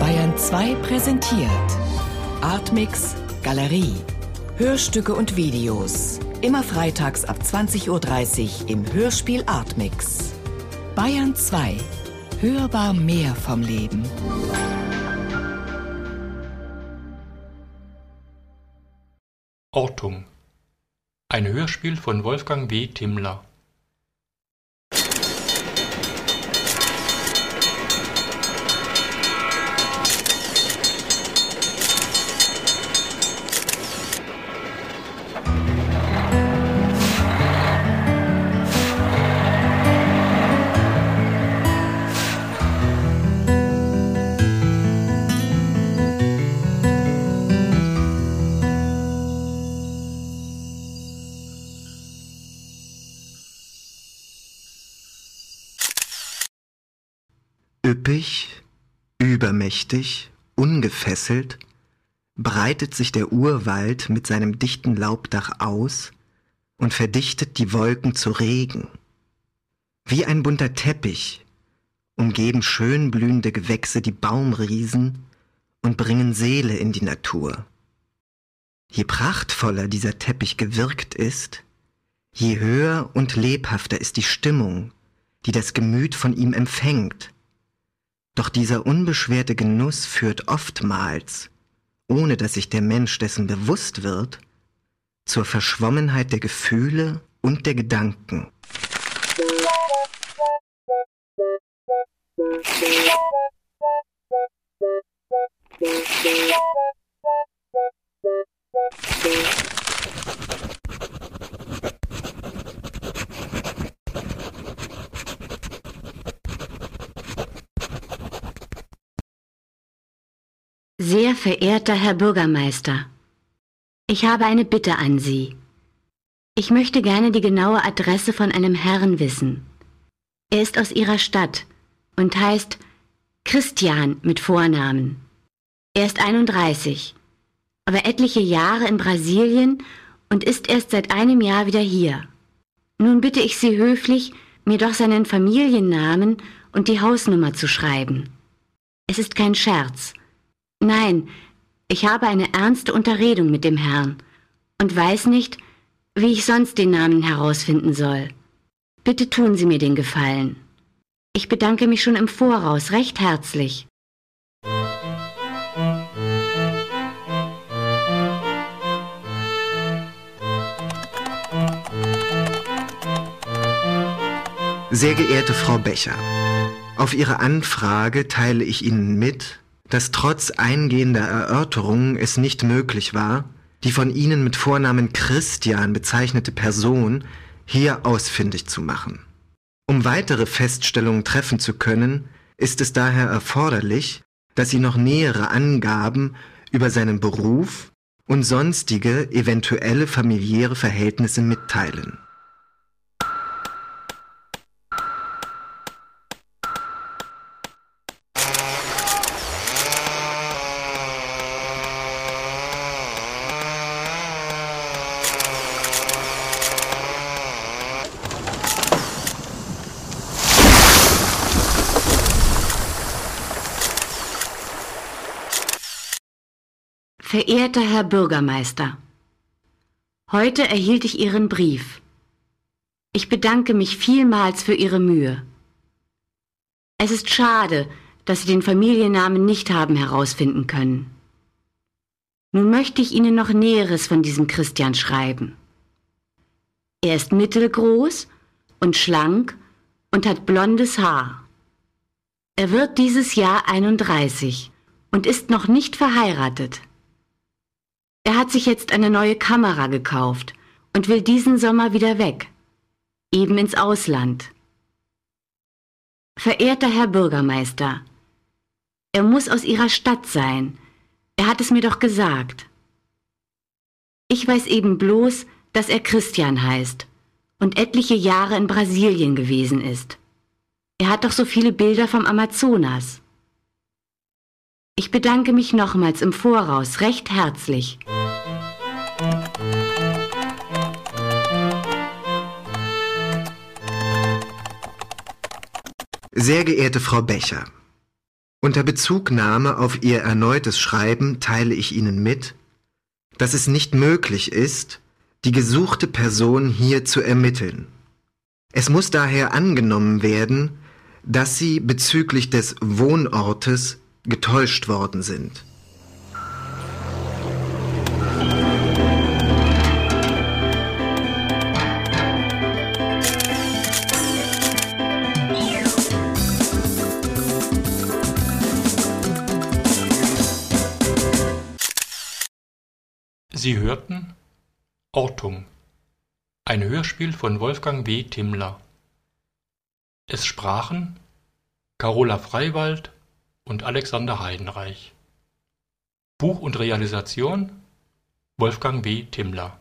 Bayern 2 präsentiert Artmix Galerie. Hörstücke und Videos. Immer freitags ab 20.30 Uhr im Hörspiel Artmix. Bayern 2. Hörbar mehr vom Leben. Ortung. Ein Hörspiel von Wolfgang W. Timmler. Üppig, übermächtig, ungefesselt breitet sich der Urwald mit seinem dichten Laubdach aus und verdichtet die Wolken zu Regen. Wie ein bunter Teppich umgeben schön blühende Gewächse die Baumriesen und bringen Seele in die Natur. Je prachtvoller dieser Teppich gewirkt ist, je höher und lebhafter ist die Stimmung, die das Gemüt von ihm empfängt, doch dieser unbeschwerte Genuss führt oftmals, ohne dass sich der Mensch dessen bewusst wird, zur Verschwommenheit der Gefühle und der Gedanken. Sehr verehrter Herr Bürgermeister, ich habe eine Bitte an Sie. Ich möchte gerne die genaue Adresse von einem Herrn wissen. Er ist aus Ihrer Stadt und heißt Christian mit Vornamen. Er ist 31, aber etliche Jahre in Brasilien und ist erst seit einem Jahr wieder hier. Nun bitte ich Sie höflich, mir doch seinen Familiennamen und die Hausnummer zu schreiben. Es ist kein Scherz. Nein, ich habe eine ernste Unterredung mit dem Herrn und weiß nicht, wie ich sonst den Namen herausfinden soll. Bitte tun Sie mir den Gefallen. Ich bedanke mich schon im Voraus recht herzlich. Sehr geehrte Frau Becher, auf Ihre Anfrage teile ich Ihnen mit, dass trotz eingehender Erörterungen es nicht möglich war, die von Ihnen mit Vornamen Christian bezeichnete Person hier ausfindig zu machen. Um weitere Feststellungen treffen zu können, ist es daher erforderlich, dass Sie noch nähere Angaben über seinen Beruf und sonstige eventuelle familiäre Verhältnisse mitteilen. Verehrter Herr Bürgermeister, heute erhielt ich Ihren Brief. Ich bedanke mich vielmals für Ihre Mühe. Es ist schade, dass Sie den Familiennamen nicht haben herausfinden können. Nun möchte ich Ihnen noch Näheres von diesem Christian schreiben. Er ist mittelgroß und schlank und hat blondes Haar. Er wird dieses Jahr 31 und ist noch nicht verheiratet. Er hat sich jetzt eine neue Kamera gekauft und will diesen Sommer wieder weg, eben ins Ausland. Verehrter Herr Bürgermeister, er muss aus Ihrer Stadt sein. Er hat es mir doch gesagt. Ich weiß eben bloß, dass er Christian heißt und etliche Jahre in Brasilien gewesen ist. Er hat doch so viele Bilder vom Amazonas. Ich bedanke mich nochmals im Voraus recht herzlich. Sehr geehrte Frau Becher, Unter Bezugnahme auf Ihr erneutes Schreiben teile ich Ihnen mit, dass es nicht möglich ist, die gesuchte Person hier zu ermitteln. Es muss daher angenommen werden, dass Sie bezüglich des Wohnortes getäuscht worden sind. Sie hörten Ortung, ein Hörspiel von Wolfgang W. Timmler. Es sprachen Carola Freiwald und Alexander Heidenreich. Buch und Realisation Wolfgang W. Timmler